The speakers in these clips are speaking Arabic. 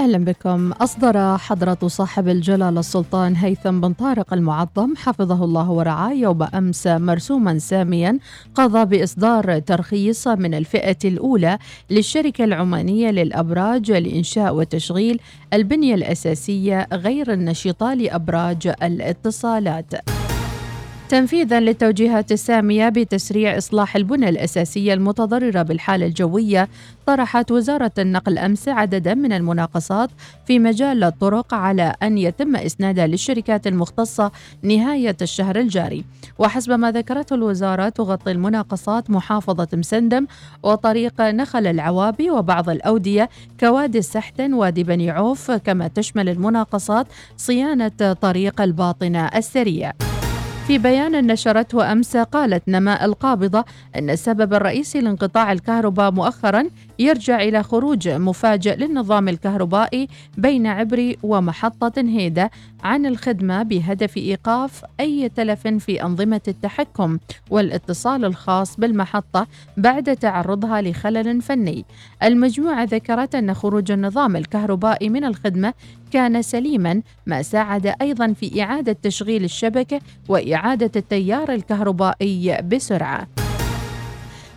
أهلا بكم. أصدر حضرة صاحب الجلالة السلطان هيثم بن طارق المعظم حفظه الله ورعاه يوم أمس مرسوما ساميا قضى بإصدار ترخيص من الفئة الأولى للشركة العمانية للأبراج لإنشاء وتشغيل البنية الأساسية غير النشطة لأبراج الاتصالات. تنفيذا للتوجيهات السامية بتسريع إصلاح البنى الأساسية المتضررة بالحالة الجوية طرحت وزارة النقل أمس عددا من المناقصات في مجال الطرق على أن يتم إسنادها للشركات المختصة نهاية الشهر الجاري. وحسب ما ذكرته الوزارة تغطي المناقصات محافظة مسندم وطريق نخل العوابي وبعض الأودية كوادي السحتن وادي بني عوف كما تشمل المناقصات صيانة طريق الباطنة السريع. في بيان نشرته أمس قالت نماء القابضة أن السبب الرئيسي لانقطاع الكهرباء مؤخرا يرجع إلى خروج مفاجئ للنظام الكهربائي بين عبري ومحطة هيدا عن الخدمة بهدف إيقاف أي تلف في أنظمة التحكم والاتصال الخاص بالمحطة بعد تعرضها لخلل فني. المجموعة ذكرت أن خروج النظام الكهربائي من الخدمة كان سليما ما ساعد أيضا في إعادة تشغيل الشبكة وإعادة التيار الكهربائي بسرعة.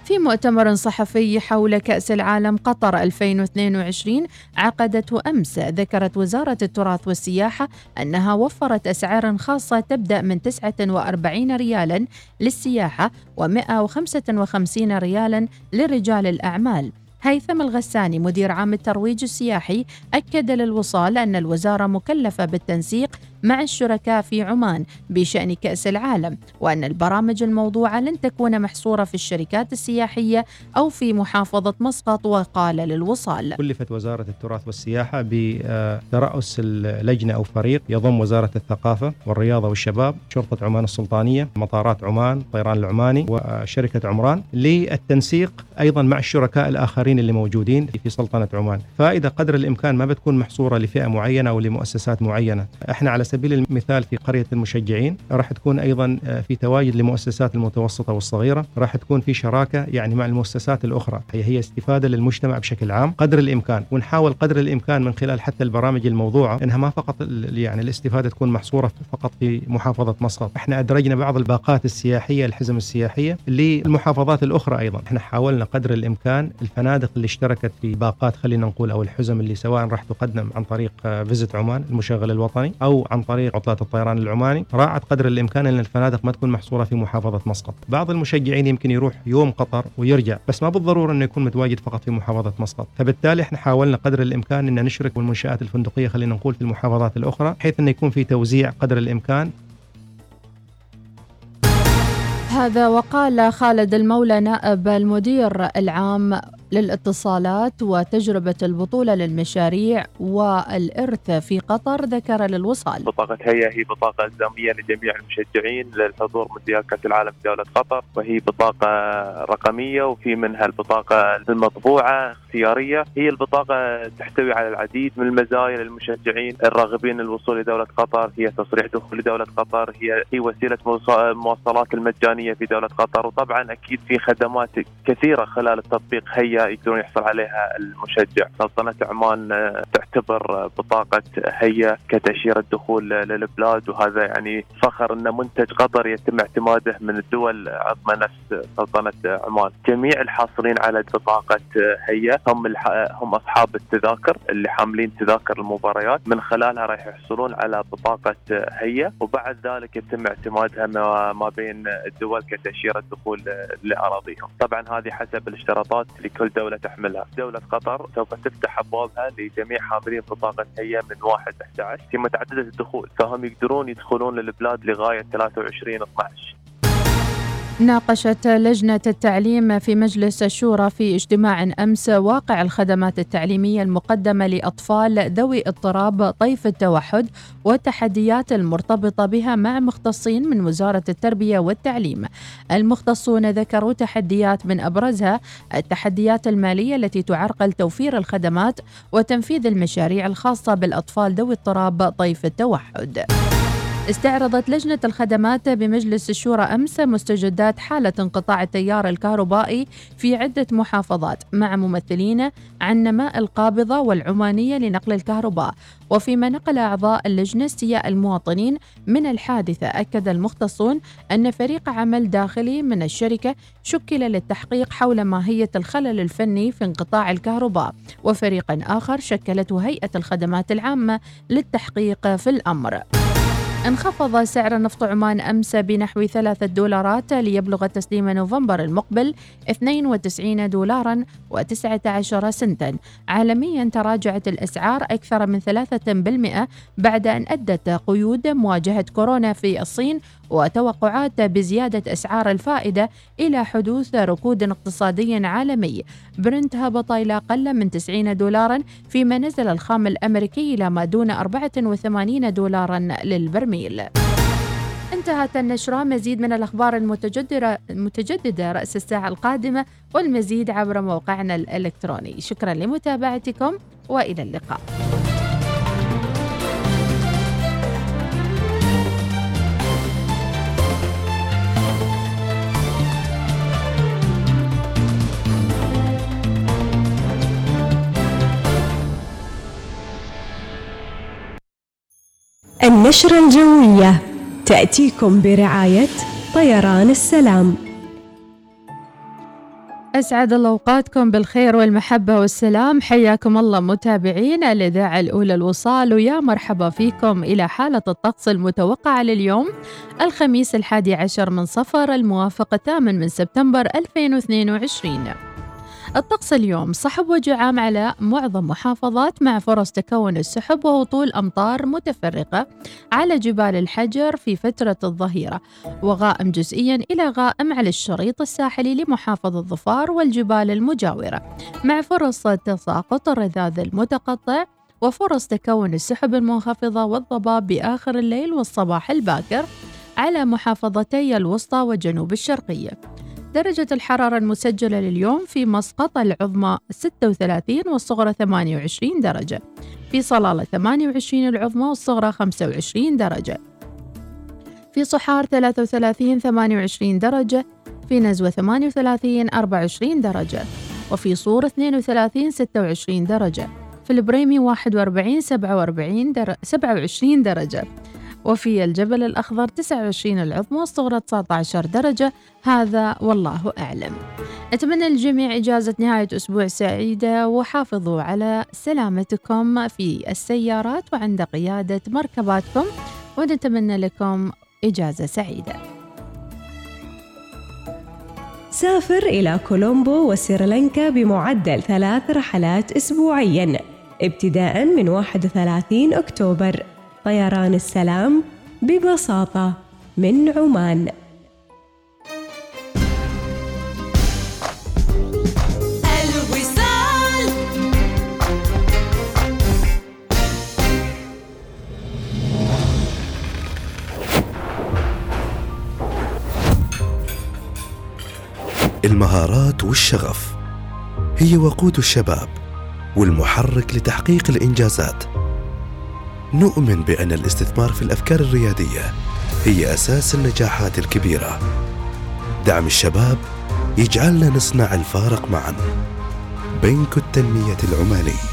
في مؤتمر صحفي حول كأس العالم قطر 2022 عقدته أمس ذكرت وزارة التراث والسياحة أنها وفرت أسعار خاصة تبدأ من 49 ريالا للسياحة و155 ريالا لرجال الأعمال. هيثم الغساني مدير عام الترويج السياحي أكد للوصال أن الوزارة مكلفة بالتنسيق مع الشركاء في عمان بشأن كأس العالم وأن البرامج الموضوعة لن تكون محصورة في الشركات السياحية أو في محافظة مسقط وقال للوصال. كلفت وزارة التراث والسياحة بترأس لجنة أو فريق يضم وزارة الثقافة والرياضة والشباب شرطة عمان السلطانية مطارات عمان الطيران العماني وشركة عمران للتنسيق أيضا مع الشركاء الآخرين اللي موجودين في سلطنة عمان. فإذا قدر الإمكان ما بتكون محصورة لفئة معينة أو لمؤسسات معينة. إحنا على سبيل المثال في قرية المشجعين راح تكون أيضا آه، في تواجد لمؤسسات المتوسطة والصغيرة راح تكون في شراكة يعني مع المؤسسات الأخرى. هي هي استفادة للمجتمع بشكل عام قدر الإمكان. ونحاول قدر الإمكان من خلال حتى البرامج الموضوعة إنها ما فقط يعني الاستفادة تكون محصورة فقط في محافظة مسقط إحنا أدرجنا بعض الباقات السياحية الحزم السياحية للمحافظات الأخرى أيضا. إحنا حاولنا قدر الإمكان الفنادق اللي اشتركت في باقات خلينا نقول أو الحزم اللي سواء راح تقدم عن طريق فيزت عمان المشغل الوطني أو عن طريق عطلات الطيران العماني راعت قدر الإمكان أن الفنادق ما تكون محصورة في محافظة مسقط. بعض المشجعين يمكن يروح يوم قطر ويرجع بس ما بالضرورة انه يكون متواجد فقط في محافظة مسقط. فبالتالي إحنا حاولنا قدر الإمكان أن نشرك بالمنشآت الفندقية خلينا نقول في المحافظات الأخرى بحيث انه يكون في توزيع قدر الإمكان. هذا وقال خالد المولى نائب المدير العام للاتصالات وتجربة البطولة للمشاريع والإرث في قطر ذكر للوصال. بطاقة هي هي بطاقة إلزامية لجميع المشجعين للحضور مونديال كأس العالم في دولة قطر وهي بطاقة رقمية وفي منها البطاقة المطبوعة اختيارية. هي البطاقة تحتوي على العديد من المزايا للمشجعين الراغبين الوصول لدولة قطر. هي تصريح دخول لدولة قطر هي هي وسيلة المواصلات المجانية في دولة قطر. وطبعا أكيد في خدمات كثيرة خلال التطبيق يقدرون يحصل عليها المشجع. سلطنة عمان آه، تعتبر بطاقة هي كتأشيرة دخول للبلاد وهذا يعني فخر أن منتج قطر يتم اعتماده من الدول عظمى نفس سلطنة عمان. جميع الحاصلين على بطاقة هي هم هم أصحاب التذاكر اللي حاملين تذاكر المباريات. من خلالها راح يحصلون على بطاقة هي وبعد ذلك يتم اعتمادها ما بين الدول كتأشيرة دخول لأراضيهم. طبعا هذه حسب الاشتراطات لكل دولة تحملها. دولة قطر سوف تفتح أبوابها لجميع حاملين بطاقة هي من 1 11 في متعددة الدخول. فهم يقدرون يدخلون للبلاد لغاية 23 12 ناقشت لجنة التعليم في مجلس الشورى في اجتماع أمس واقع الخدمات التعليمية المقدمة لأطفال ذوي اضطراب طيف التوحد والتحديات المرتبطة بها مع مختصين من وزارة التربية والتعليم. المختصون ذكروا تحديات من أبرزها التحديات المالية التي تعرقل توفير الخدمات وتنفيذ المشاريع الخاصة بالأطفال ذوي اضطراب طيف التوحد. استعرضت لجنة الخدمات بمجلس الشورى أمس مستجدات حالة انقطاع التيار الكهربائي في عدة محافظات مع ممثلين عن نماء القابضة والعمانية لنقل الكهرباء. وفيما نقل أعضاء اللجنة استياء المواطنين من الحادثة أكد المختصون أن فريق عمل داخلي من الشركة شكل للتحقيق حول ماهية الخلل الفني في انقطاع الكهرباء. وفريق آخر شكلته هيئة الخدمات العامة للتحقيق في الأمر. انخفض سعر نفط عمان أمس بنحو ثلاثة دولارات ليبلغ تسليم نوفمبر المقبل 92 دولارا و19 سنتا. عالميا تراجعت الأسعار أكثر من ثلاثة بالمئة بعد أن أدت قيود مواجهة كورونا في الصين وتوقعات بزيادة أسعار الفائدة إلى حدوث ركود اقتصادي عالمي. برنت هبط إلى أقل من 90 دولارا فيما نزل الخام الأمريكي إلى ما دون 84 دولارا للبرميل انتهت النشرة. مزيد من الأخبار المتجددة المتجددة رأس الساعة القادمة والمزيد عبر موقعنا الإلكتروني. شكرا لمتابعتكم وإلى اللقاء. النشرة الجوية. تأتيكم برعاية طيران السلام. أسعد الله أوقاتكم بالخير والمحبة والسلام. حياكم الله متابعين الإذاعة الأولى الوصال ويا مرحبا فيكم إلى حالة الطقس المتوقعة لليوم الخميس الحادي عشر من صفر الموافق الثامن من سبتمبر 2022 الطقس اليوم صحب وجعام على معظم محافظات مع فرص تكون السحب وهطول أمطار متفرقة على جبال الحجر في فترة الظهيرة وغائم جزئيا إلى غائم على الشريط الساحلي لمحافظة ظفار والجبال المجاورة مع فرص تساقط الرذاذ المتقطع وفرص تكون السحب المنخفضة والضباب بآخر الليل والصباح الباكر على محافظتي الوسطى والجنوب الشرقية. درجة الحرارة المسجلة لليوم في مسقط العظمى 36 والصغرى 28 درجة. في صلالة 28 العظمى والصغرى 25 درجة. في صحار 33 28 درجة. في نزوة 38 24 درجة. وفي صور 32 26 درجة. في البريمي 41 47 در... 27 درجة. وفي الجبل الأخضر 29 العظمى والصغرى 19 درجة. هذا والله أعلم. أتمنى للجميع إجازة نهاية أسبوع سعيدة وحافظوا على سلامتكم في السيارات وعند قيادة مركباتكم ونتمنى لكم إجازة سعيدة. سافر إلى كولومبو وسريلانكا بمعدل ثلاث رحلات أسبوعياً ابتداء من 31 أكتوبر. طيران السلام ببساطة من عمان. الوصال. المهارات والشغف هي وقود الشباب والمحرك لتحقيق الإنجازات. نؤمن بأن الاستثمار في الأفكار الريادية هي أساس النجاحات الكبيرة. دعم الشباب يجعلنا نصنع الفارق معا. بنك التنمية العماني.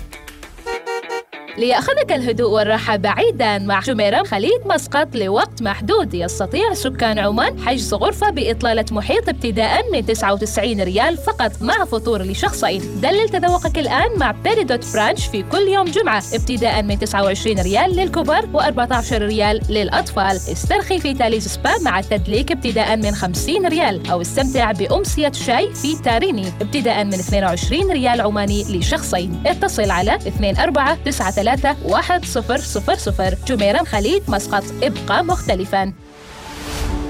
ليأخذك الهدوء والراحة بعيدا مع جميرة خليج مسقط لوقت محدود. يستطيع سكان عمان حجز غرفة بإطلالة محيط ابتداء من 99 ريال فقط مع فطور لشخصين. دلل تذوقك الآن مع Peridot brunch في كل يوم جمعة ابتداء من 29 ريال للكبار و14 ريال للأطفال. استرخي في Talise Spa مع التدليك ابتداء من 50 ريال أو استمتع بأمسية شاي في تاريني ابتداء من 22 ريال عماني لشخصين. اتصل على 2493 1000 جميرة خليج مسقط ابقى مختلفا.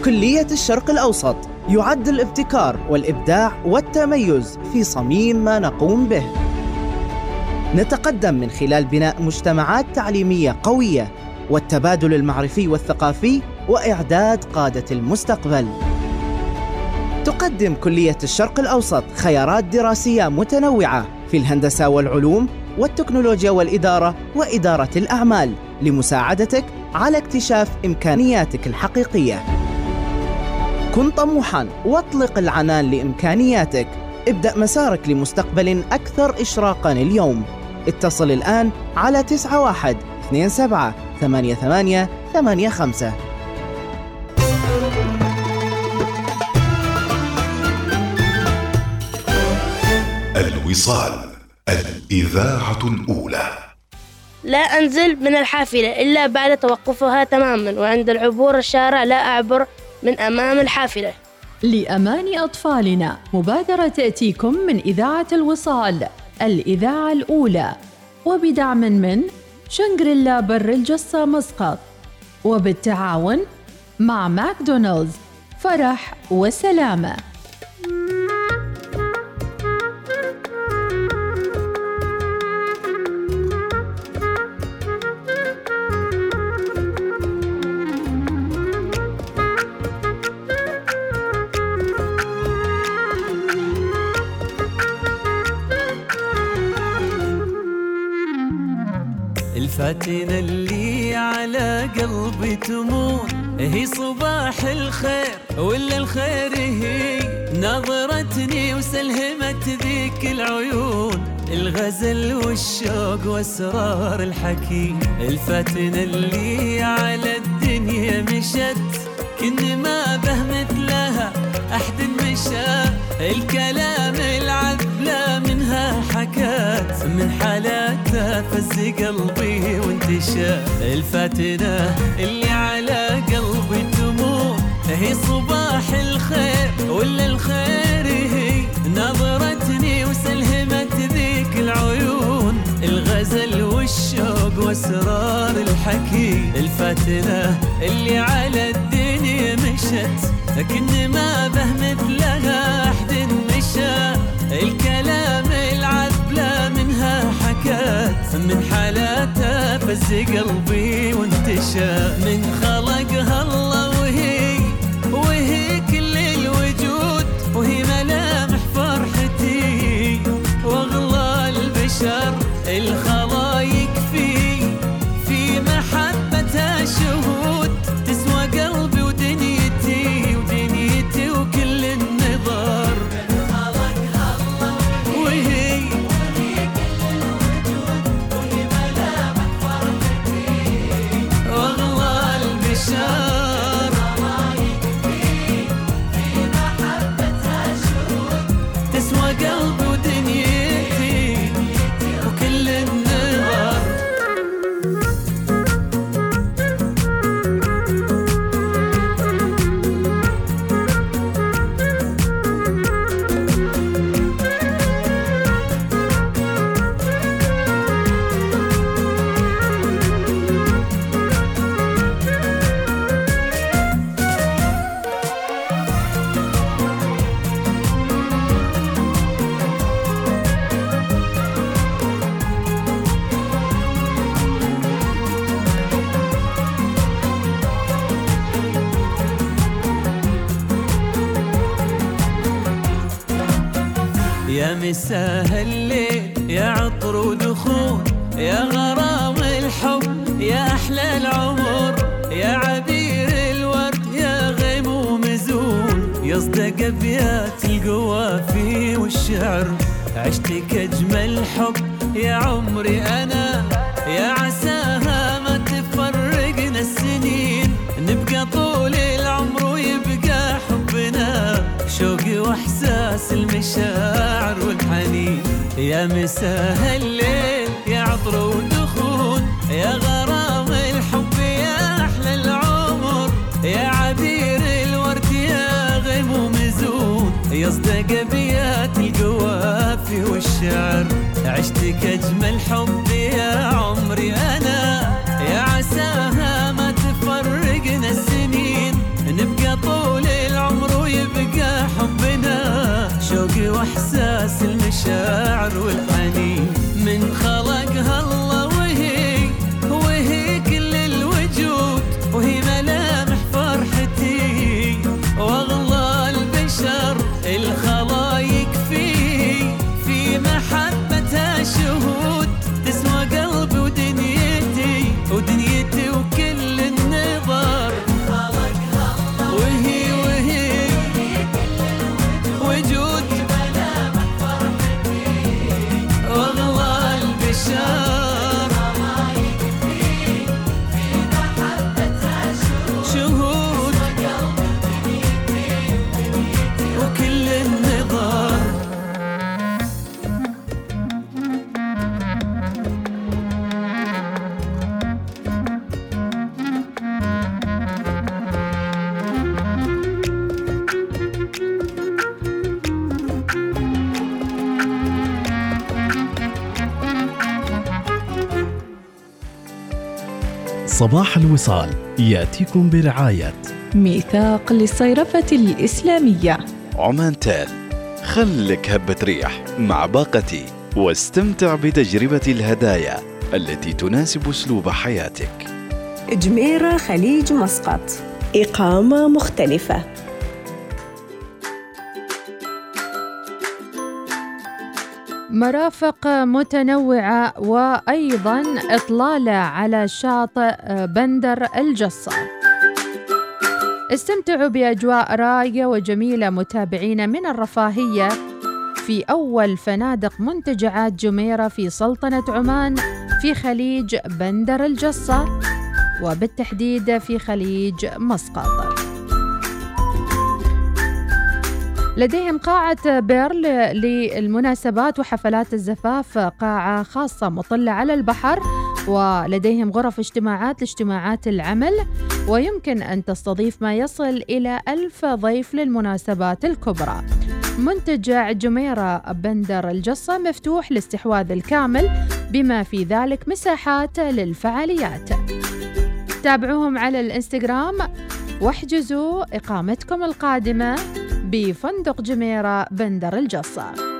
كلية الشرق الأوسط. يعد الابتكار والإبداع والتميز في صميم ما نقوم به. نتقدم من خلال بناء مجتمعات تعليمية قوية والتبادل المعرفي والثقافي وإعداد قادة المستقبل. تقدم كلية الشرق الأوسط خيارات دراسية متنوعة في الهندسة والعلوم والتكنولوجيا والإدارة وإدارة الأعمال لمساعدتك على اكتشاف إمكانياتك الحقيقية. كن طموحا واطلق العنان لإمكانياتك. ابدأ مسارك لمستقبل أكثر إشراقا اليوم. اتصل الآن على 91 27 88 85 الوصال الإذاعة الأولى. لا أنزل من الحافلة إلا بعد توقفها تماما وعند العبور الشارع لا أعبر من أمام الحافلة. لأمان أطفالنا مبادرة تأتيكم من إذاعة الوصال الإذاعة الأولى. وبدعم من شنغريلا بر الجصة مسقط. وبالتعاون مع ماكدونالدز فرح وسلامة. الفاتنة اللي على قلبي تموت هي صباح الخير ولا الخير هي؟ نظرتني وسلهمت ذيك العيون الغزل والشوق واسرار الحكي الفاتنة اللي على الدنيا مشت كن ما به مثلها أحد مشى. الكلام من حالاتها فز قلبي وانتشى الفاتنة اللي على قلبي تموت. هي صباح الخير ولا الخير هي؟ نظرتني وسلهمت ذيك العيون. الغزل والشوق واسرار الحكي الفاتنة اللي على الدنيا مشت. لكن ما به مثلها أحد مشى. الكلام حكات من حالاتها فز قلبي وانتشى. من خلقها الله وهي وهي كل الوجود وهي ملامح فرحتي. وأغلى البشر الخلايق صباح الوصال يأتيكم برعاية. ميثاق للصيرفة الإسلامية. عمان تال خلك هبة ريح مع باقتي واستمتع بتجربة الهدايا التي تناسب أسلوب حياتك. جميرة خليج مسقط. إقامة مختلفة. مرافق متنوعة وأيضا إطلالة على شاطئ بندر الجصة استمتعوا بأجواء رايقة وجميلة متابعين من الرفاهية في أول فنادق منتجعات جميرة في سلطنة عمان في خليج بندر الجصة وبالتحديد في خليج مسقط. لديهم قاعة بيرل للمناسبات وحفلات الزفاف قاعة خاصة مطلة على البحر ولديهم غرف اجتماعات لاجتماعات العمل ويمكن أن تستضيف ما يصل إلى ألف ضيف للمناسبات الكبرى. منتجع جميرة بندر الجصة مفتوح لاستحواذ الكامل بما في ذلك مساحات للفعاليات. تابعوهم على الإنستغرام واحجزوا إقامتكم القادمة. بفندق جميرة بندر الجصة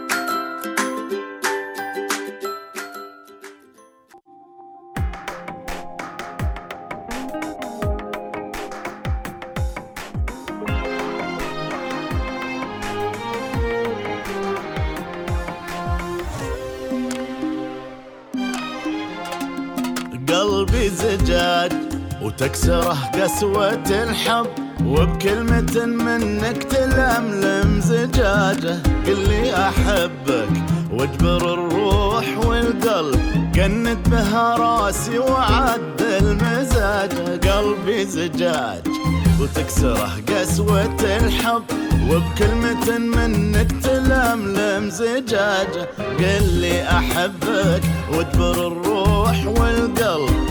وتكسره قسوة الحب وبكلمة منك تلملم زجاجة. قل لي أحبك واجبر الروح والقلب جند بها راسي وعدل مزاجه قلبي زجاج وتكسره قسوة الحب وبكلمة منك تلملم زجاجة. قل لي أحبك واجبر الروح والقلب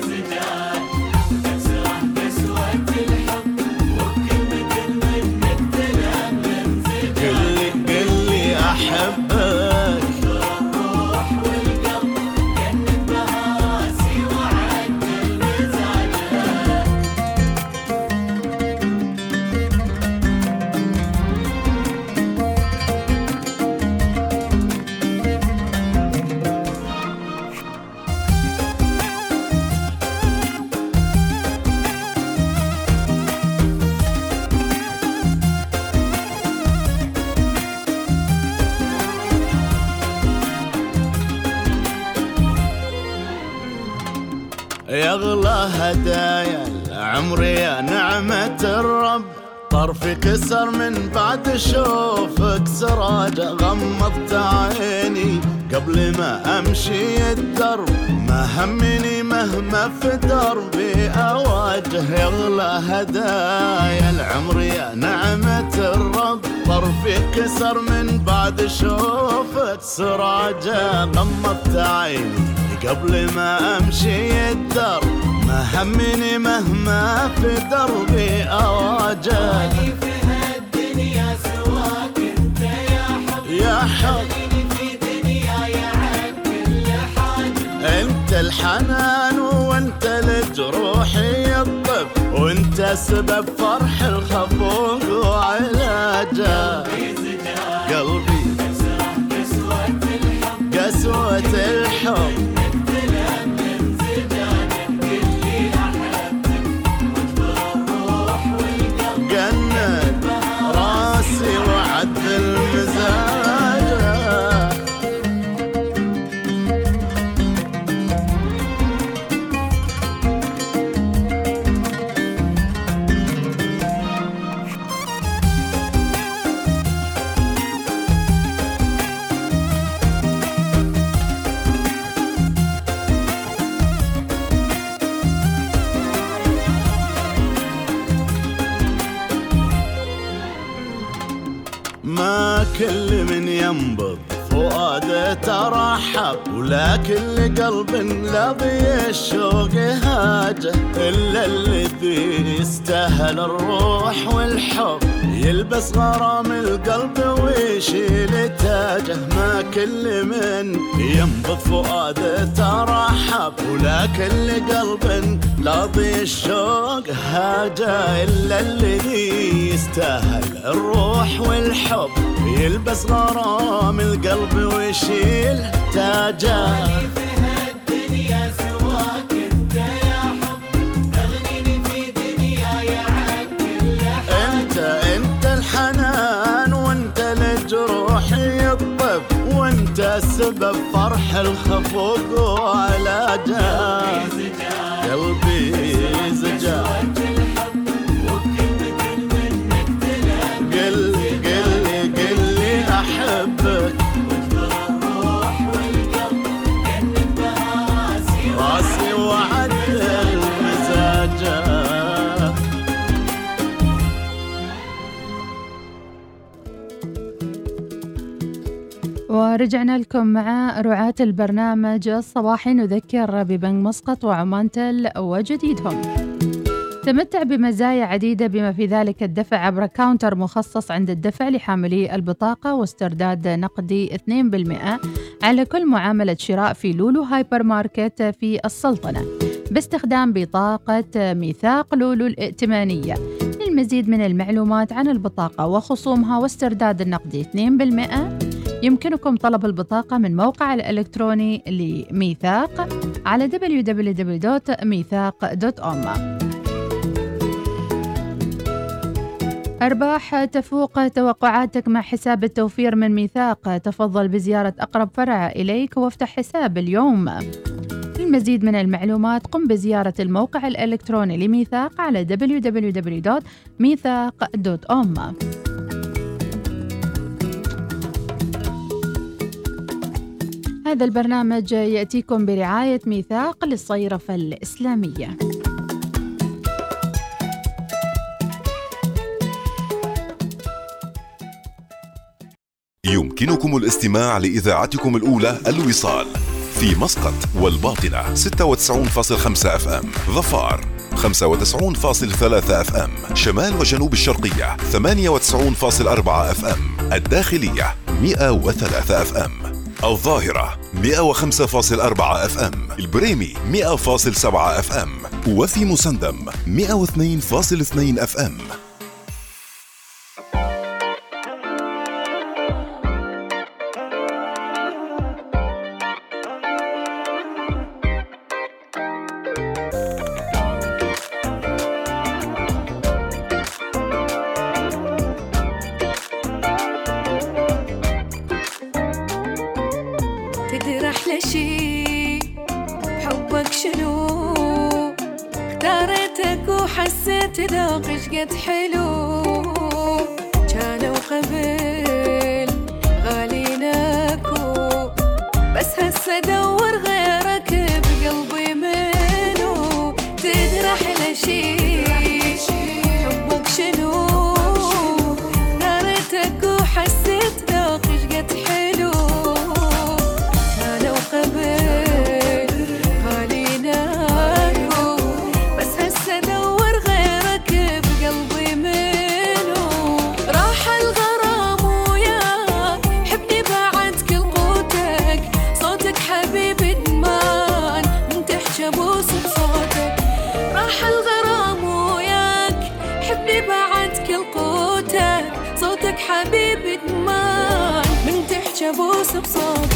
كسر من بعد شوفك سراجة غمضت عيني. قبل ما أمشي الدرب ما همني مهما في دربي. أواجه يغلى هدايا العمر يا نعمة الرب. طرفي كسر من بعد شوفك سراجة غمضت عيني. قبل ما أمشي الدرب ما همني مهما في دربي أواجه. في هالدنيا سواك انت يا حب يا حب في أنت الحنان وأنت لجروحي الطب وأنت سبب فرح الخفوق وعلاجه. ترحب ولا كل قلب لضي الشوق هاجه إلا الذي يستاهل الروح والحب. يلبس غرام القلب ويشيل تاجه ما كل من ينبض فؤاده ترحب ولا كل قلب لاضي الشوق هاجه إلا الذي يستاهل الروح والحب. يلبس غرام القلب ويشيل تاجه. سبب فرح الخفوق وعلاجه. قلبي ورجعنا لكم مع رعاة البرنامج الصباحي. نذكر ببنك مسقط وعمان تل وجديدهم. تمتع بمزايا عديدة بما في ذلك الدفع عبر counter مخصص عند الدفع لحاملي البطاقة واسترداد نقدي 2% على كل معاملة شراء في لولو هايبر ماركت في السلطنة. باستخدام بطاقة ميثاق لولو الائتمانية. للمزيد من المعلومات عن البطاقة وخصومها واسترداد النقدي 2% يمكنكم طلب البطاقة من موقع الإلكتروني لميثاق على www.ميثاق.com أرباح تفوق توقعاتك مع حساب التوفير من ميثاق. تفضل بزيارة أقرب فرع إليك وافتح حساب اليوم. للمزيد من المعلومات قم بزيارة الموقع الإلكتروني لميثاق على www.ميثاق.com هذا البرنامج يأتيكم برعاية ميثاق للصيرفة الإسلامية. يمكنكم الاستماع لإذاعتكم الأولى الوصال في مسقط والباطنة 96.5 FM ظفار 95.3 FM شمال وجنوب الشرقية 98.4 FM الداخلية 103 اف ام الظاهرة 105.4 أف إم البريمي 100.7 أف إم وفي مسندم 102.2 أف إم. ذوقك قد حلو. كانوا قبل غاليناكو بس هسه دور غيرك بقلبي. So.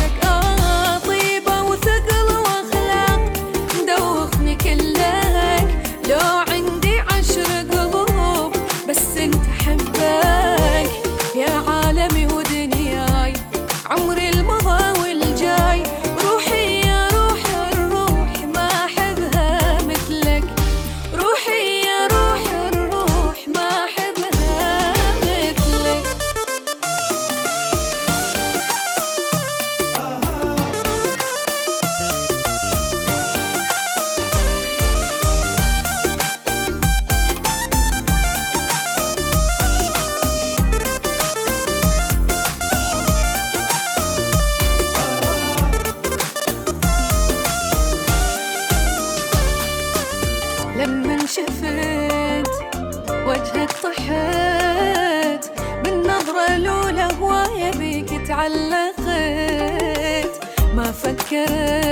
querer.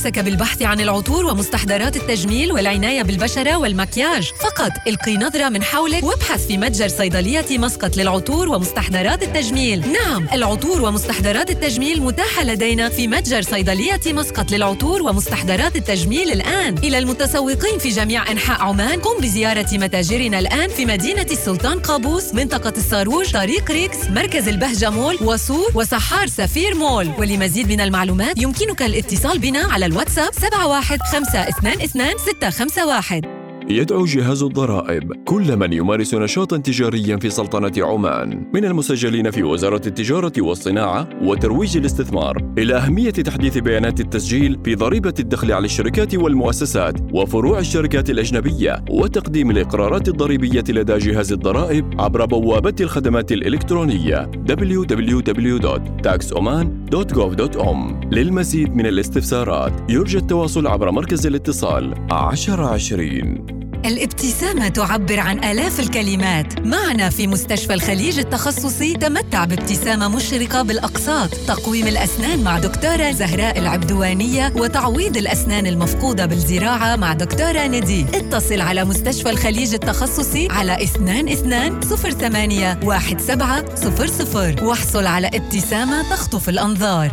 نفسك بالبحث عن العطور ومستحضرات التجميل والعناية بالبشرة والمكياج. فقط القي نظرة من حولك وابحث في متجر صيدلية مسقط للعطور ومستحضرات التجميل. نعم العطور ومستحضرات التجميل متاحة لدينا في متجر صيدلية مسقط للعطور ومستحضرات التجميل الآن. إلى المتسوقين في جميع أنحاء عمان قم بزيارة متاجرنا الآن في مدينة السلطان قابوس منطقة الصاروج طريق ريكس مركز البهجة مول وصور وسحار سفير مول. ولمزيد من المعلومات يمكنك الاتصال بنا على الواتساب 71522 يدعو جهاز الضرائب. كل من يمارس نشاطا تجاريا في سلطنة عمان. من المسجلين في وزارة التجارة والصناعة وترويج الاستثمار. إلى أهمية تحديث بيانات التسجيل في ضريبة الدخل على الشركات والمؤسسات وفروع الشركات الأجنبية وتقديم الإقرارات الضريبية لدى جهاز الضرائب عبر بوابة الخدمات الإلكترونية. www.taxoman.gov.om للمزيد من الاستفسارات يرجى التواصل عبر مركز الاتصال 1020 الابتسامة تعبر عن آلاف الكلمات. معنا في مستشفى الخليج التخصصي تمتع بابتسامة مشرقة بالأقساط. تقويم الأسنان مع دكتورة زهراء العبدوانية وتعويض الأسنان المفقودة بالزراعة مع دكتورة ندي اتصل على مستشفى الخليج التخصصي على 22 08 1700 واحصل على ابتسامة تخطف الأنظار.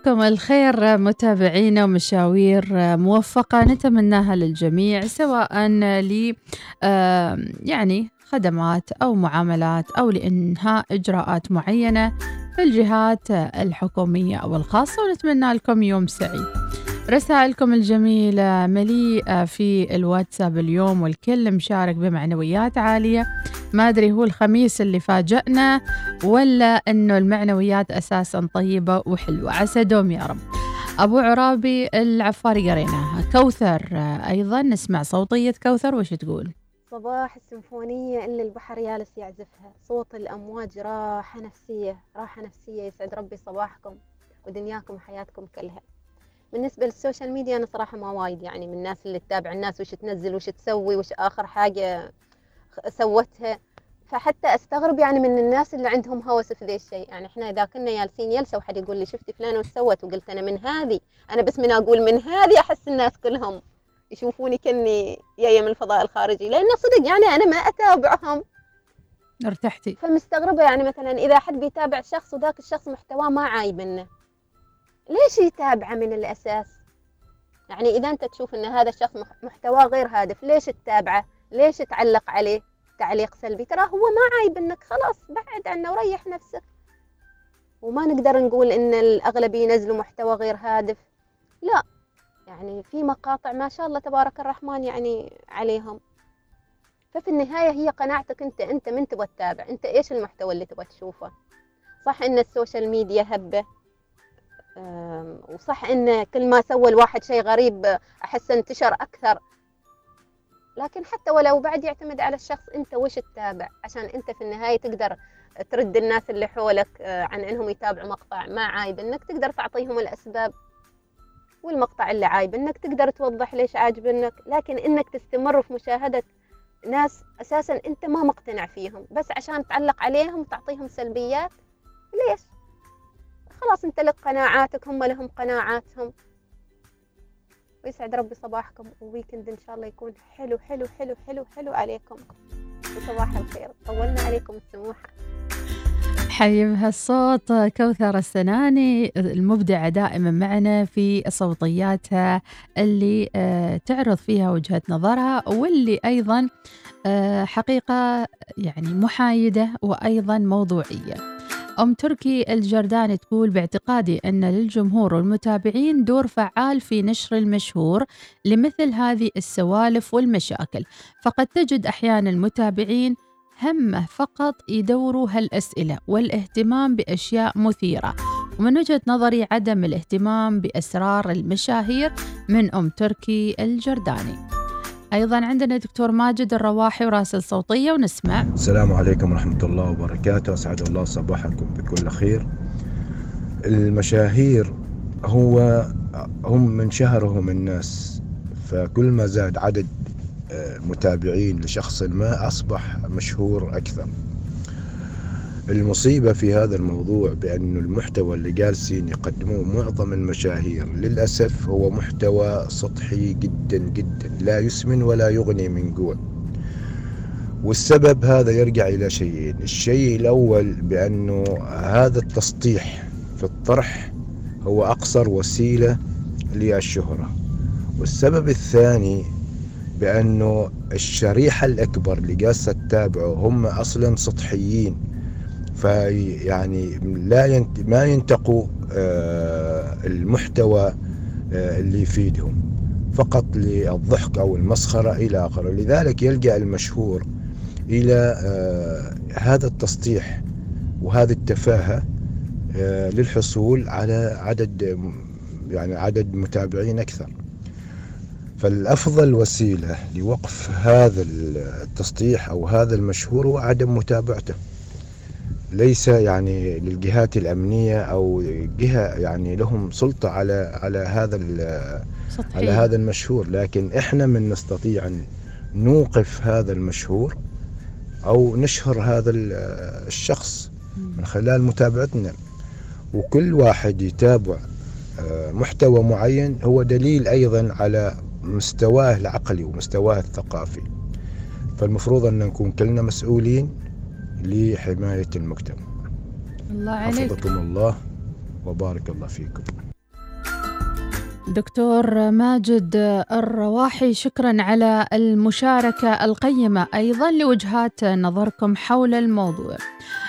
وصباحكم الخير متابعينا ومشاوير موفقة نتمناها للجميع سواء ل يعني خدمات أو معاملات أو لإنهاء إجراءات معينة في الجهات الحكومية أو الخاصة ونتمنى لكم يوم سعيد. رسائلكم الجميلة مليئة في الواتساب اليوم والكل مشارك بمعنويات عالية. ما أدري هو الخميس اللي فاجأنا ولا أنه المعنويات أساسا طيبة وحلوة. عسى دوم يا رب. أبو عرابي العفاري قريناها كوثر أيضا نسمع صوتية كوثر. وش تقول؟ صباح السيمفونية اللي البحر يالس يعزفها. صوت الأمواج راحة نفسية راحة نفسية. يسعد ربي صباحكم ودنياكم وحياتكم كلها. بالنسبة لل social media أنا صراحة ما وايد يعني من الناس اللي تتابع الناس وش تنزل وش تسوي وش آخر حاجة سوتها. فحتى أستغرب يعني من الناس اللي عندهم هوس في ذي الشيء. يعني إحنا إذا كنا جالسين جلسه وحد يقول لي شفتي فلانة وش سوت؟ وقلت أنا من هذه. أنا بس من أقول من هذه أحس الناس كلهم يشوفوني كني جاية من الفضاء الخارجي. لأن صدق يعني أنا ما أتابعهم. ارتحتي فمستغربة يعني مثلا إذا حد بيتابع شخص وذاك الشخص محتواه ما عايب منه. ليش يتابعه من الأساس؟ يعني إذا أنت تشوف إن هذا الشخص مح- محتواه غير هادف ليش تتابعه؟ ليش تعلق عليه؟ تعليق سلبي. ترى هو ما عايب إنك خلاص بعد عنه وريح نفسك. وما نقدر نقول إن الاغلب ينزلوا محتوى غير هادف. لا يعني في مقاطع ما شاء الله تبارك الرحمن يعني عليهم. ففي النهاية هي قناعتك أنت أنت من تبغى تتابع. أنت إيش المحتوى اللي تبغى تشوفه؟ صح إن ال social media هبة. وصح إن كل ما سوى الواحد شيء غريب أحس انتشر أكثر. لكن حتى ولو بعد يعتمد على الشخص أنت وش تتابع؟ عشان أنت في النهاية تقدر ترد الناس اللي حولك آه، عن إنهم يتابعوا مقطع ما عايب إنك تقدر تعطيهم الأسباب والمقطع اللي عايب إنك تقدر توضح ليش عاجبنك لكن إنك تستمر في مشاهدة ناس أساسا أنت ما مقتنع فيهم. بس عشان تعلق عليهم وتعطيهم سلبيات ليش؟ خلاص أنت لك قناعاتك هم لهم قناعاتهم. ويسعد ربي صباحكم وويكند إن شاء الله يكون حلو حلو حلو حلو حلو عليكم. وصباح الخير. طولنا عليكم السموحه حي بهالصوت كوثر السناني المبدعة دائما معنا في صوتياتها اللي آه، تعرض فيها وجهة نظرها واللي أيضا آه، حقيقة يعني محايدة وأيضا موضوعية. أم تركي الجرداني تقول باعتقادي أن للجمهور والمتابعين دور فعال في نشر المشهور لمثل هذه السوالف والمشاكل فقد تجد أحيانا المتابعين همه فقط يدوروا هالأسئلة والاهتمام بأشياء مثيرة. ومن وجهة نظري عدم الاهتمام بأسرار المشاهير من أم تركي الجرداني. أيضا عندنا دكتور ماجد الرواحي وراسل صوتية ونسمع. السلام عليكم ورحمة الله وبركاته. أسعد الله صباحكم بكل خير. المشاهير هو هم من شهرهم الناس فكل ما زاد عدد آه، متابعين لشخص ما أصبح مشهور أكثر. المصيبة في هذا الموضوع بأن المحتوى اللي جالسين يقدموه معظم المشاهير للأسف هو محتوى سطحي جدا جدا لا يسمن ولا يغني من جوع. والسبب هذا يرجع إلى شيئين. الشيء الأول بأنه هذا التسطيح في الطرح هو أقصر وسيلة للشهرة. والسبب الثاني بأنه الشريحة الأكبر اللي جالسة تتابعه هم أصلا سطحيين. فيعني لا ينت ما ينتقوا آه، المحتوى آه، اللي يفيدهم فقط للضحك أو المسخرة إلى آخره. لذلك يلجأ المشهور إلى آه، هذا التسطيح وهذه التفاهة للحصول على عدد يعني عدد متابعين أكثر. فالأفضل وسيلة لوقف هذا التسطيح أو هذا المشهور هو عدم متابعته. ليس يعني للجهات الأمنية أو جهة يعني لهم سلطة على على هذا ال- على هذا المشهور. لكن إحنا من نستطيع أن نوقف هذا المشهور أو نشهر هذا ال- الشخص من خلال متابعتنا. وكل واحد يتابع آه، محتوى معين هو دليل أيضا على مستواه العقلي ومستواه الثقافي. فالمفروض أن نكون كلنا مسؤولين لحماية المجتمع الله عليك. حفظكم الله وبارك الله فيكم. دكتور ماجد الرواحي شكرا على المشاركة القيمة. أيضا لوجهات نظركم حول الموضوع.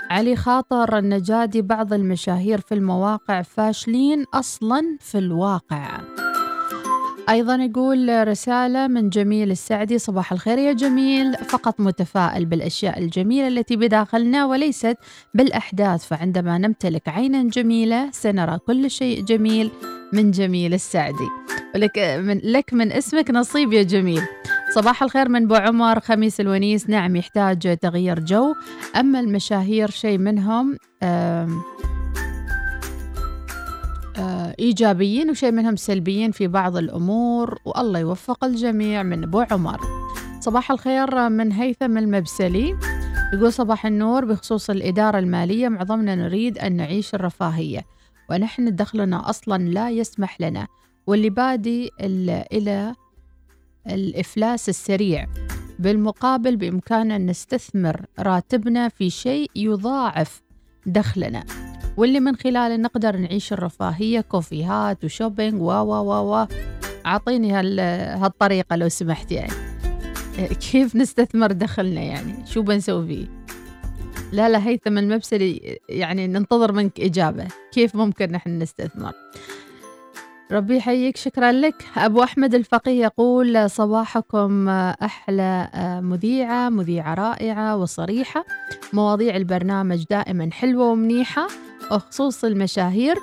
علي خاطر النجادي بعض المشاهير في المواقع فاشلين أصلا في الواقع. أيضا يقول رسالة من جميل السعدي صباح الخير يا جميل. فقط متفائل بالأشياء الجميلة التي بداخلنا وليست بالأحداث فعندما نمتلك عينا جميلة سنرى كل شيء جميل من جميل السعدي. ولك من لك من اسمك نصيب يا جميل. صباح الخير من بو عمر خميس الونيس. نعم يحتاج تغيير جو. أما المشاهير شيء منهم إيجابيين وشيء منهم سلبيين في بعض الأمور والله يوفق الجميع من أبو عمر. صباح الخير من هيثم المبسلي. يقول صباح النور بخصوص الإدارة المالية معظمنا نريد أن نعيش الرفاهية ونحن دخلنا أصلا لا يسمح لنا واللي يؤدي إلى الإفلاس السريع. بالمقابل بإمكاننا أن نستثمر راتبنا في شيء يضاعف دخلنا. واللي من خلاله نقدر نعيش الرفاهية كوفيهات و shopping و و و و أعطيني هال هالطريقة لو سمحت يعني. كيف نستثمر دخلنا يعني؟ شو بنسوي فيه؟ لا لا هيثم المبسلي يعني ننتظر منك إجابة. كيف ممكن نحن نستثمر؟ ربي يحييك شكرا لك. أبو أحمد الفقيه يقول صباحكم أحلى مذيعة مذيعة رائعة وصريحة. مواضيع البرنامج دائما حلوة ومنيحة. وخصوص المشاهير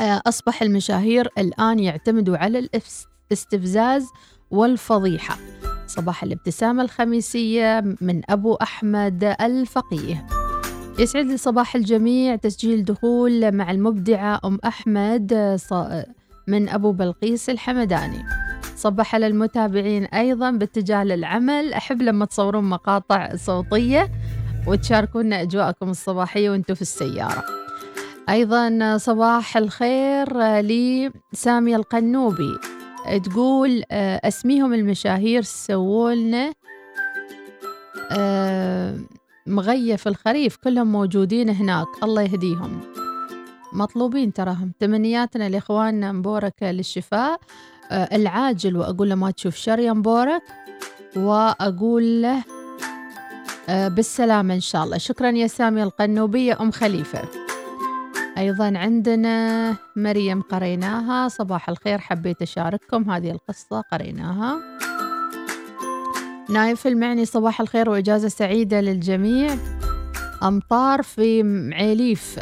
آه، أصبح المشاهير الآن يعتمدوا على الاستفزاز والفضيحة. صباح الابتسامة الخميسية من أبو أحمد الفقيه. يسعد لي صباح الجميع تسجيل دخول مع المبدعة أم أحمد من أبو بلقيس الحمداني. صبح على المتابعين أيضا باتجاه للعمل. أحب لما تصورون مقاطع صوتية وتشاركونا أجواءكم الصباحية وأنتم في السيارة. أيضا صباح الخير لسامية القنوبي. تقول آه، أسميهم المشاهير سوولنا آه، مغيف الخريف كلهم موجودين هناك. الله يهديهم. مطلوبين تراهم. تمنياتنا لإخواننا مبورك للشفاء. آه، العاجل وأقول له ما تشوف شر يا مبورك. وأقول له بالسلامة إن شاء الله. شكرا يا سامي القنوبية أم خليفة. أيضا عندنا مريم قريناها صباح الخير حبيت أشارككم هذه القصة قريناها. نايف المعني صباح الخير وإجازة سعيدة للجميع. أمطار في معيليف.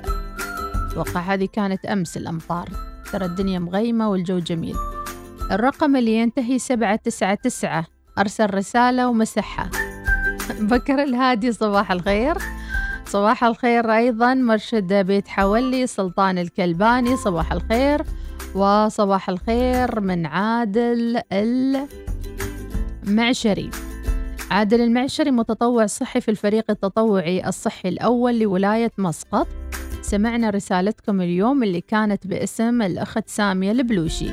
أتوقع هذه كانت أمس الأمطار. ترى الدنيا مغيمة والجو جميل. الرقم اللي ينتهي سبعة تسعة تسعة. أرسل رسالة ومسحها. بكر الهادي صباح الخير. صباح الخير أيضا. مرشد بيت حولي سلطان الكلباني صباح الخير. وصباح الخير من عادل المعشري. عادل المعشري متطوع صحي في الفريق التطوعي الصحي الأول لولاية مسقط. سمعنا رسالتكم اليوم اللي كانت باسم الأخت سامية البلوشي.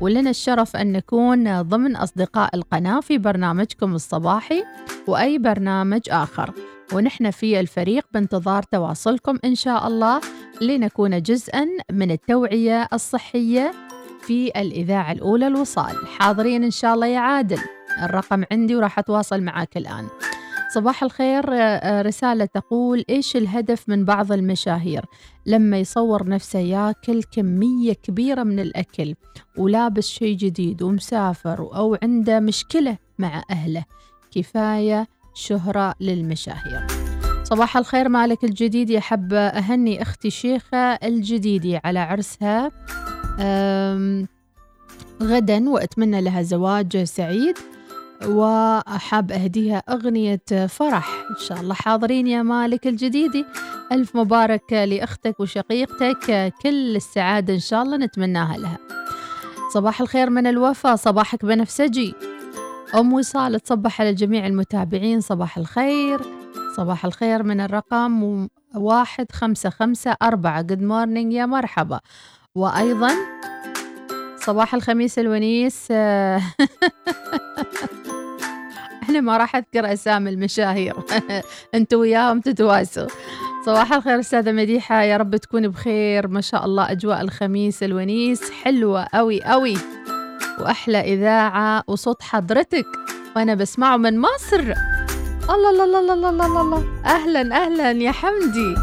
ولنا الشرف أن نكون ضمن أصدقاء القناة في برنامجكم الصباحي وأي برنامج آخر. ونحن في الفريق بانتظار تواصلكم إن شاء الله لنكون جزءا من التوعية الصحية في الإذاعة الأولى الوصال. حاضرين إن شاء الله يا عادل. الرقم عندي وراح أتواصل معك الآن. صباح الخير آه، رسالة تقول إيش الهدف من بعض المشاهير؟ لما يصور نفسه ياكل كمية كبيرة من الأكل ولابس شيء جديد ومسافر أو عنده مشكلة مع أهله. كفاية شهرة للمشاهير. صباح الخير مالك الجديد. حب أهني أختي شيخة الجديدي على عرسها. غدا وأتمنى لها زواج سعيد وأحب أهديها أغنية فرح. إن شاء الله حاضرين يا مالك الجديدي ألف مبارك لأختك وشقيقتك كل السعادة إن شاء الله نتمناها لها. صباح الخير من الوفا صباحك بنفسجي. أم وصال تصبح على جميع المتابعين صباح الخير. صباح الخير من الرقم واحد خمسة خمسة أربعة. good morning يا مرحبا. وأيضا صباح الخميس الونيس. إحنا ما راح أذكر أسامي المشاهير. أنتوا وياهم تتواسوا صباح الخير أستاذة مديحة. يا رب تكوني بخير. ما شاء الله أجواء الخميس الونيس حلوة قوي قوي وأحلى إذاعة وصوت حضرتك وأنا بسمعه من مصر. الله الله الله الله الله الله. أهلا أهلا يا حمدي.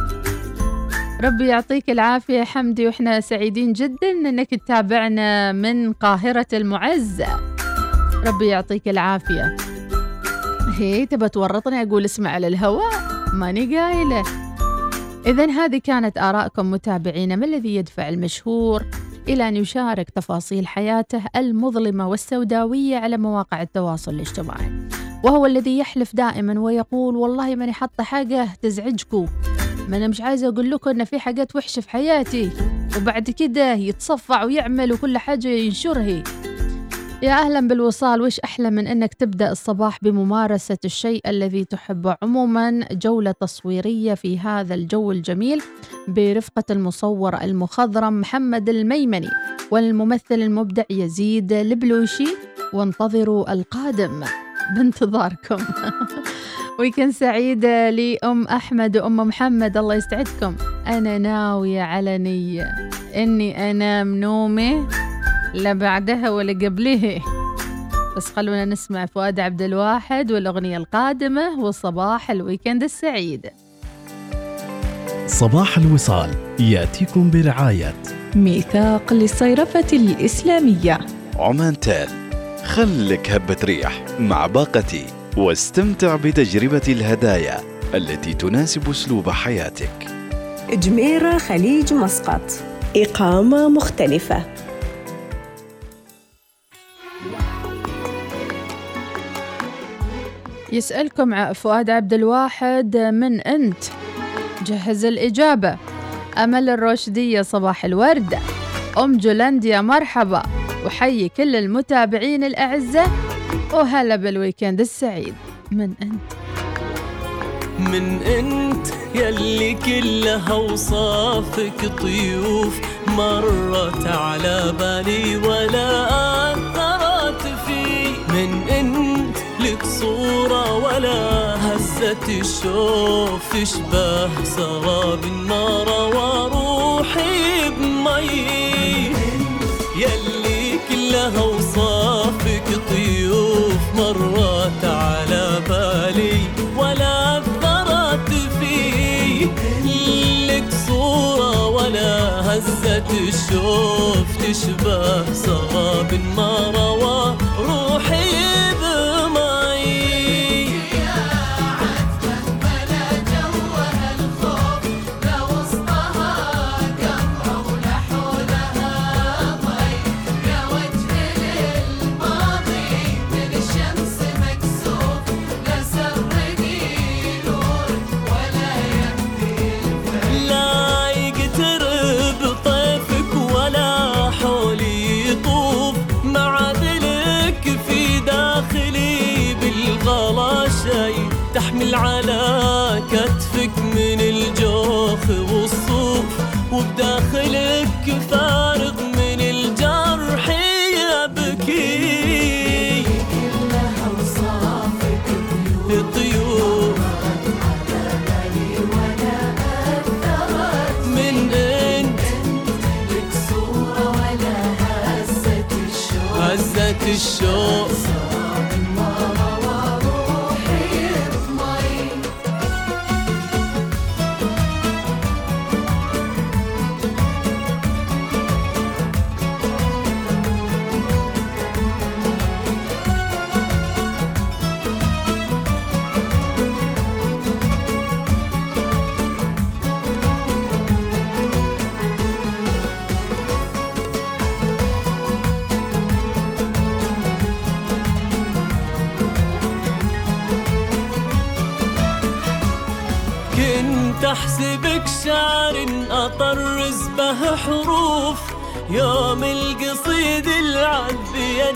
ربي يعطيك العافية يا حمدي وإحنا سعيدين جدا إنك تتابعنا من قاهرة المعز. ربي يعطيك العافية. هي تبى تورطني أقول اسمع على الهواء؟ ماني قايلة. إذا هذه كانت آراءكم متابعينا ما الذي يدفع المشهور؟ إلى أن يشارك تفاصيل حياته المظلمة والسوداوية على مواقع التواصل الاجتماعي. وهو الذي يحلف دائما ويقول والله ماني حاطة حاجة تزعجكم. ما أنا مش عايزة أقول لكم إن في حاجات وحشة في حياتي. وبعد كده يتصفع ويعمل وكل حاجة ينشرها. يا أهلا بالوصال وش أحلى من أنك تبدأ الصباح بممارسة الشيء الذي تحبه؟ عموما جولة تصويرية في هذا الجو الجميل برفقة المصور المخضرم محمد الميمني والممثل المبدع يزيد البلوشي وانتظروا القادم بانتظاركم. ويكن سعيد لأم أحمد وأم محمد الله يسعدكم. أنا ناوية على نية. إني أنام نومي لا بعدها ولا قبلها بس خلونا نسمع فؤاد عبد الواحد والأغنية القادمة وصباح الويكند السعيد. صباح الوصال يأتيكم برعاية ميثاق للصيرفة الإسلامية. عمان تال خلك هبة ريح مع باقتي واستمتع بتجربة الهدايا التي تناسب أسلوب حياتك. جميرة خليج مسقط. إقامة مختلفة. يسألكم فؤاد عبد الواحد من أنت؟ جهز الإجابة. أمل الرشدية صباح الورد. أم جولنديا مرحبا. وحيي كل المتابعين الأعزة. وهلا بالويكند السعيد. من أنت؟ من أنت يلي كلها وصافك طيوف مرت على بالي ولا لك صورة ولا هزة الشوف. تشبه سراب النار وروحي بمي. يلي كلها وصافك طيوف مرت على بالي ولا أثرت في لك صورة ولا هزة الشوف تشبه سراب النار وروحي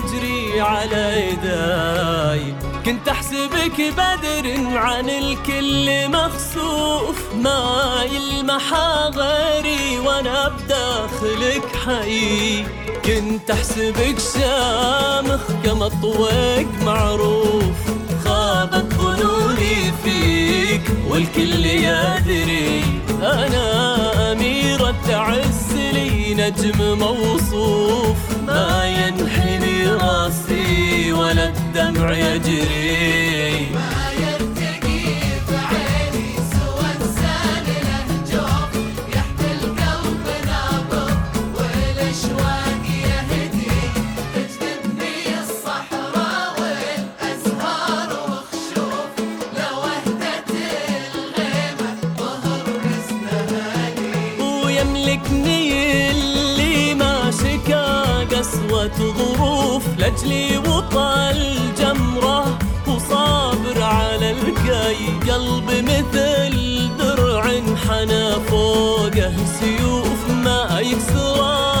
يجري على يداي. كنت أحسبك بدر عن الكل مخسوف. ما يلمح غيري وأنا بداخلك حي. كنت أحسبك شامخ كما معروف. خابت ظنوني فيك والكل يدري. أنا أميرة عز لي نجم موصوف. ما ينحني راسي ولا الدمع يجري. فوقه سيوف ما يكسره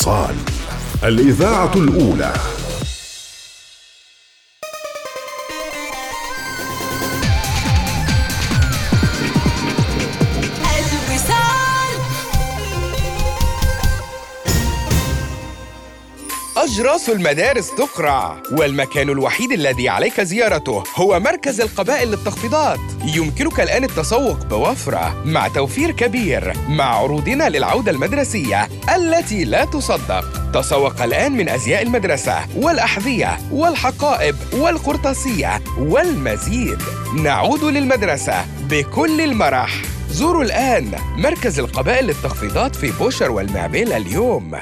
الوصال الإذاعة الأولى. أجراس المدارس تقرع والمكان الوحيد الذي عليك زيارته هو مركز القبائل للتخفيضات. يمكنك الآن التسوق بوفرة مع توفير كبير مع عروضنا للعودة المدرسية. التي لا تصدق. تسوق الآن من أزياء المدرسة والأحذية والحقائب والقرطاسية والمزيد. نعود للمدرسة بكل المرح. زوروا الآن مركز القبائل للتخفيضات في بوشر والمعبيل اليوم.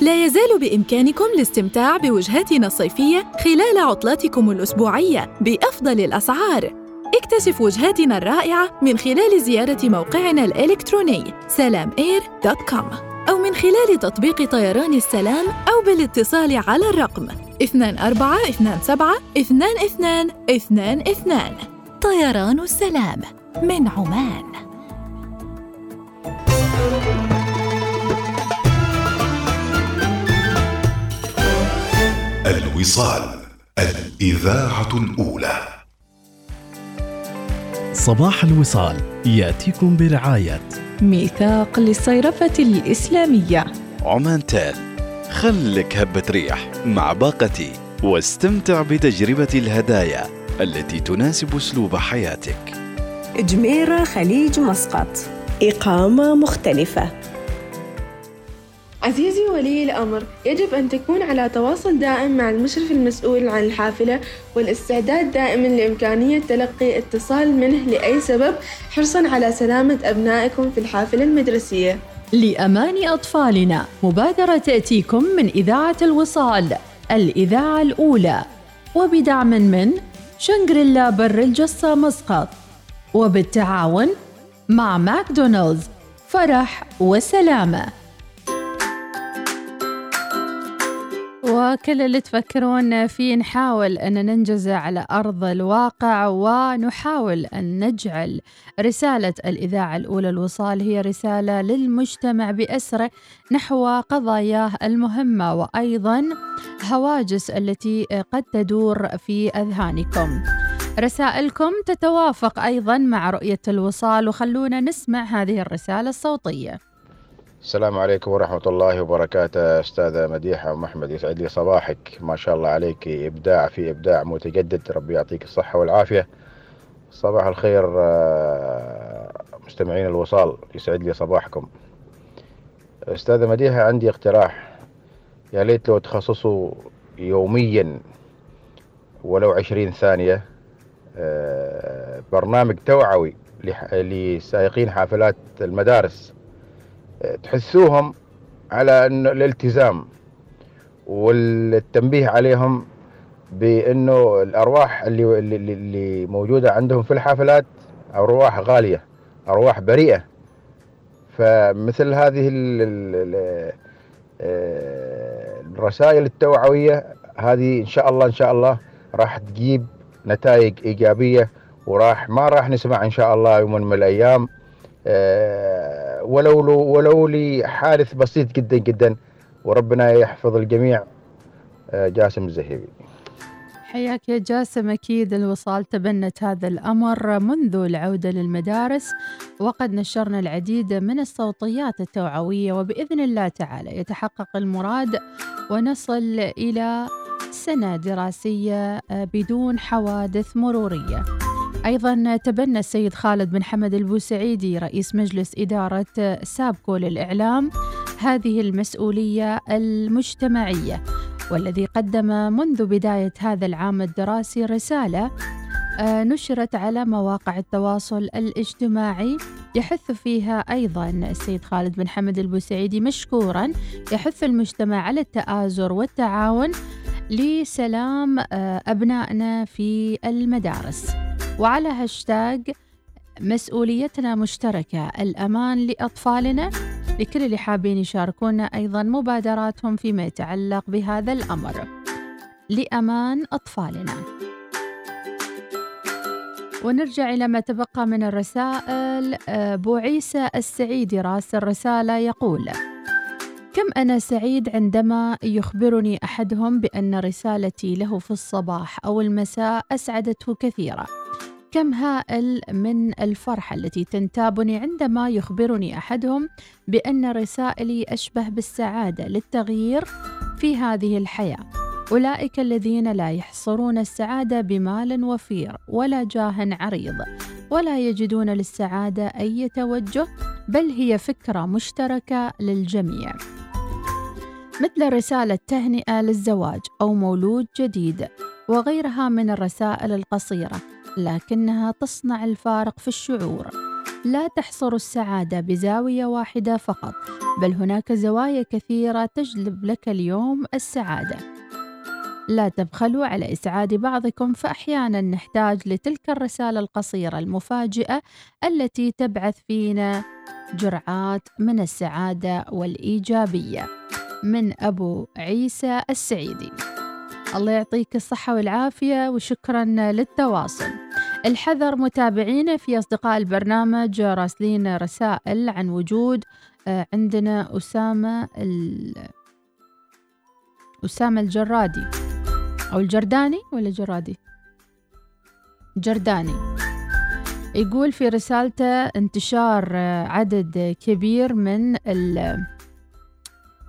لا يزال بإمكانكم الاستمتاع بوجهاتنا الصيفية خلال عطلاتكم الأسبوعية بأفضل الأسعار. اكتشف وجهاتنا الرائعة من خلال زيارة موقعنا الإلكتروني سلاماير.com أو من خلال تطبيق طيران السلام أو بالاتصال على الرقم 2427 2222 طيران السلام من عمان. الوصال الإذاعة الأولى. صباح الوصال يأتيكم برعاية. ميثاق للصيرفة الإسلامية. عمان تال خلك هبة ريح مع باقتي واستمتع بتجربة الهدايا التي تناسب أسلوب حياتك. جميرة خليج مسقط. إقامة مختلفة. عزيزي ولي الأمر يجب أن تكون على تواصل دائم مع المشرف المسؤول عن الحافلة والاستعداد دائما لإمكانية تلقي اتصال منه لأي سبب حرصا على سلامة أبنائكم في الحافلة المدرسية. لأمان أطفالنا مبادرة تأتيكم من إذاعة الوصال الإذاعة الأولى. وبدعم من شنغريلا بر الجصة مسقط. وبالتعاون مع ماكدونالدز فرح وسلامة. وكل اللي تفكرون فيه نحاول أن ننجزه على أرض الواقع ونحاول أن نجعل رسالة الإذاعة الأولى الوصال هي رسالة للمجتمع بأسره نحو قضاياه المهمة وأيضا هواجس التي قد تدور في أذهانكم. رسائلكم تتوافق أيضا مع رؤية الوصال وخلونا نسمع هذه الرسالة الصوتية. السلام عليكم ورحمة الله وبركاته أستاذة مديحة أم أحمد يسعد لي صباحك. ما شاء الله عليك إبداع في إبداع متجدد. ربي يعطيك الصحة والعافية. صباح الخير آه، مستمعين الوصال يسعد لي صباحكم. أستاذة مديحة عندي اقتراح. يا ليت لو تخصصوا يوميا ولو عشرين ثانية آه، برنامج توعوي لسائقين حافلات المدارس. تحسوهم على إنه الالتزام والتنبيه عليهم بإنه الأرواح اللي اللي, موجودة عندهم في الحافلات أرواح غالية أرواح بريئة. فمثل هذه آه، الرسائل التوعوية هذه إن شاء الله إن شاء الله راح تجيب نتائج إيجابية وراح ما راح نسمع إن شاء الله يوم من الأيام ولو لو ولو لحادث بسيط جدا جدا وربنا يحفظ الجميع. آه، جاسم الزهيبي حياك يا جاسم. أكيد الوصال تبنت هذا الأمر منذ العودة للمدارس وقد نشرنا العديد من الصوتيات التوعوية وبإذن الله تعالى يتحقق المراد ونصل إلى سنة دراسية آه، بدون حوادث مرورية. أيضا تبنى السيد خالد بن حمد البوسعيدي رئيس مجلس إدارة سابكو للإعلام هذه المسؤولية المجتمعية والذي قدم منذ بداية هذا العام الدراسي رسالة آه، نشرت على مواقع التواصل الاجتماعي. يحث فيها أيضا السيد خالد بن حمد البوسعيدي مشكورا يحث المجتمع على التآزر والتعاون لسلام آه، أبنائنا في المدارس. وعلى هاشتاج مسؤوليتنا مشتركة الأمان لأطفالنا لكل اللي حابين يشاركونا أيضا مبادراتهم فيما يتعلق بهذا الأمر. لأمان أطفالنا. ونرجع إلى ما تبقى من الرسائل. آه، أبو عيسى السعيدي راسل رسالة يقول كم أنا سعيد عندما يخبرني أحدهم بأن رسالتي له في الصباح أو المساء أسعدته كثيرا. كم هائل من الفرحة التي تنتابني عندما يخبرني أحدهم بأن رسائلي أشبه بالسعادة للتغيير في هذه الحياة. أولئك الذين لا يحصرون السعادة بمال وفير ولا جاه عريض ولا يجدون للسعادة أي توجه بل هي فكرة مشتركة للجميع. مثل رسالة تهنئة للزواج أو مولود جديد وغيرها من الرسائل القصيرة. لكنها تصنع الفارق في الشعور. لا تحصر السعادة بزاوية واحدة فقط بل هناك زوايا كثيرة تجلب لك اليوم السعادة. لا تبخلوا على إسعاد بعضكم فأحيانا نحتاج لتلك الرسالة القصيرة المفاجئة التي تبعث فينا جرعات من السعادة والإيجابية. من أبو عيسى السعيدي. الله يعطيك الصحة والعافية وشكرا للتواصل. الحذر متابعينا في أصدقاء البرنامج راسلين رسائل عن وجود آه، عندنا أسامة ال... أسامة الجرادي. أو الجرداني ولا جرادي؟ جرداني. يقول في رسالته انتشار آه، عدد كبير من ال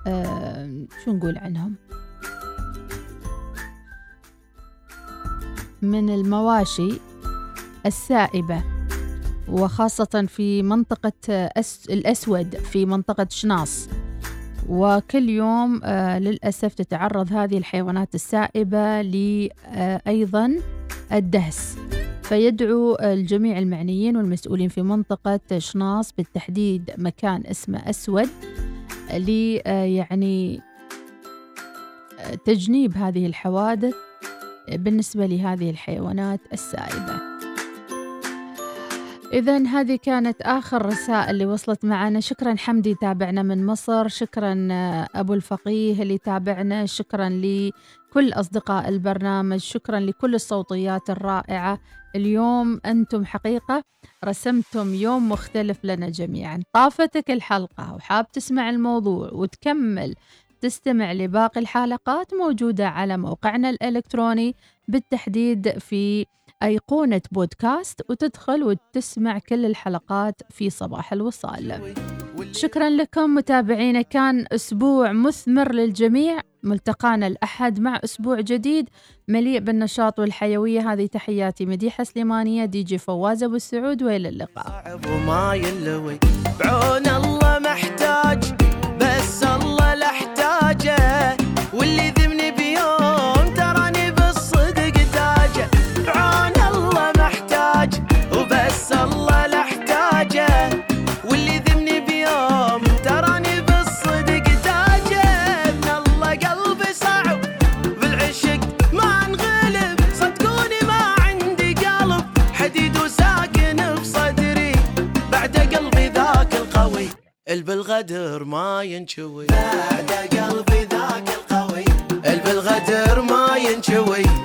آه، شو نقول عنهم؟ من المواشي السائبة وخاصة في منطقة أس الأسود في منطقة شناص. وكل يوم آه، للأسف تتعرض هذه الحيوانات السائبة لأيضا الدهس. فيدعو الجميع المعنيين والمسؤولين في منطقة شناص بالتحديد مكان اسمه أسود ل آه، يعني آه، تجنيب هذه الحوادث بالنسبة لهذه الحيوانات السائبة إذا هذه كانت آخر رسائل اللي وصلت معنا. شكرا حمدي تابعنا من مصر. شكرا آه، أبو الفقيه اللي تابعنا. شكرا لكل أصدقاء البرنامج. شكرا لكل الصوتيات الرائعة. اليوم أنتم حقيقة رسمتم يوم مختلف لنا جميعا. طافتك الحلقة وحاب تسمع الموضوع وتكمل تستمع لباقي الحلقات موجودة على موقعنا الإلكتروني بالتحديد في أيقونة بودكاست وتدخل وتسمع كل الحلقات في صباح الوصال. شكرا لكم متابعينا. كان أسبوع مثمر للجميع. ملتقانا الأحد مع أسبوع جديد. مليء بالنشاط والحيوية. هذه تحياتي مديحة سليمانية دي جي فواز أبو السعود. وإلى اللقاء. بعون الله محتاج البالغدر ما ينشوي. بعد قلبي ذاك القوي. البالغدر ما ينشوي.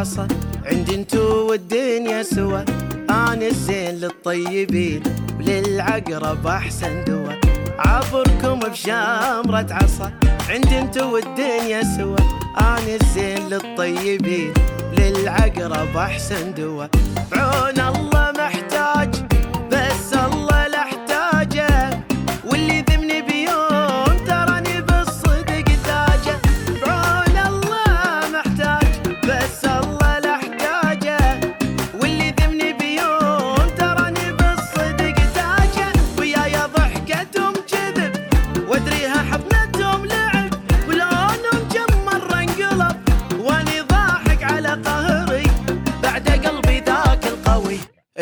بشامرة عصا عندي انتو والدنيا سوا. أنا الزين للطيبين وللعقرب أحسن دوا. عبركم بشامرة عصا عندي انتو والدنيا سوا. أنا الزين للطيبين للعقرب أحسن دوا. بعون الله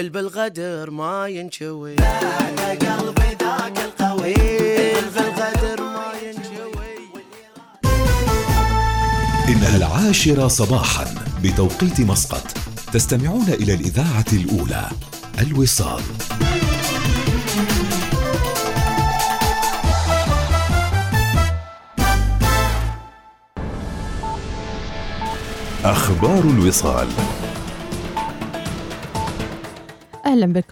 البالغدر ما ينشوي بعد قلبي ذاك القوي البالغدر ما ينشوي. إنها العاشرة صباحا بتوقيت مسقط تستمعون إلى الإذاعة الأولى الوصال. أخبار الوصال. أهلا بكم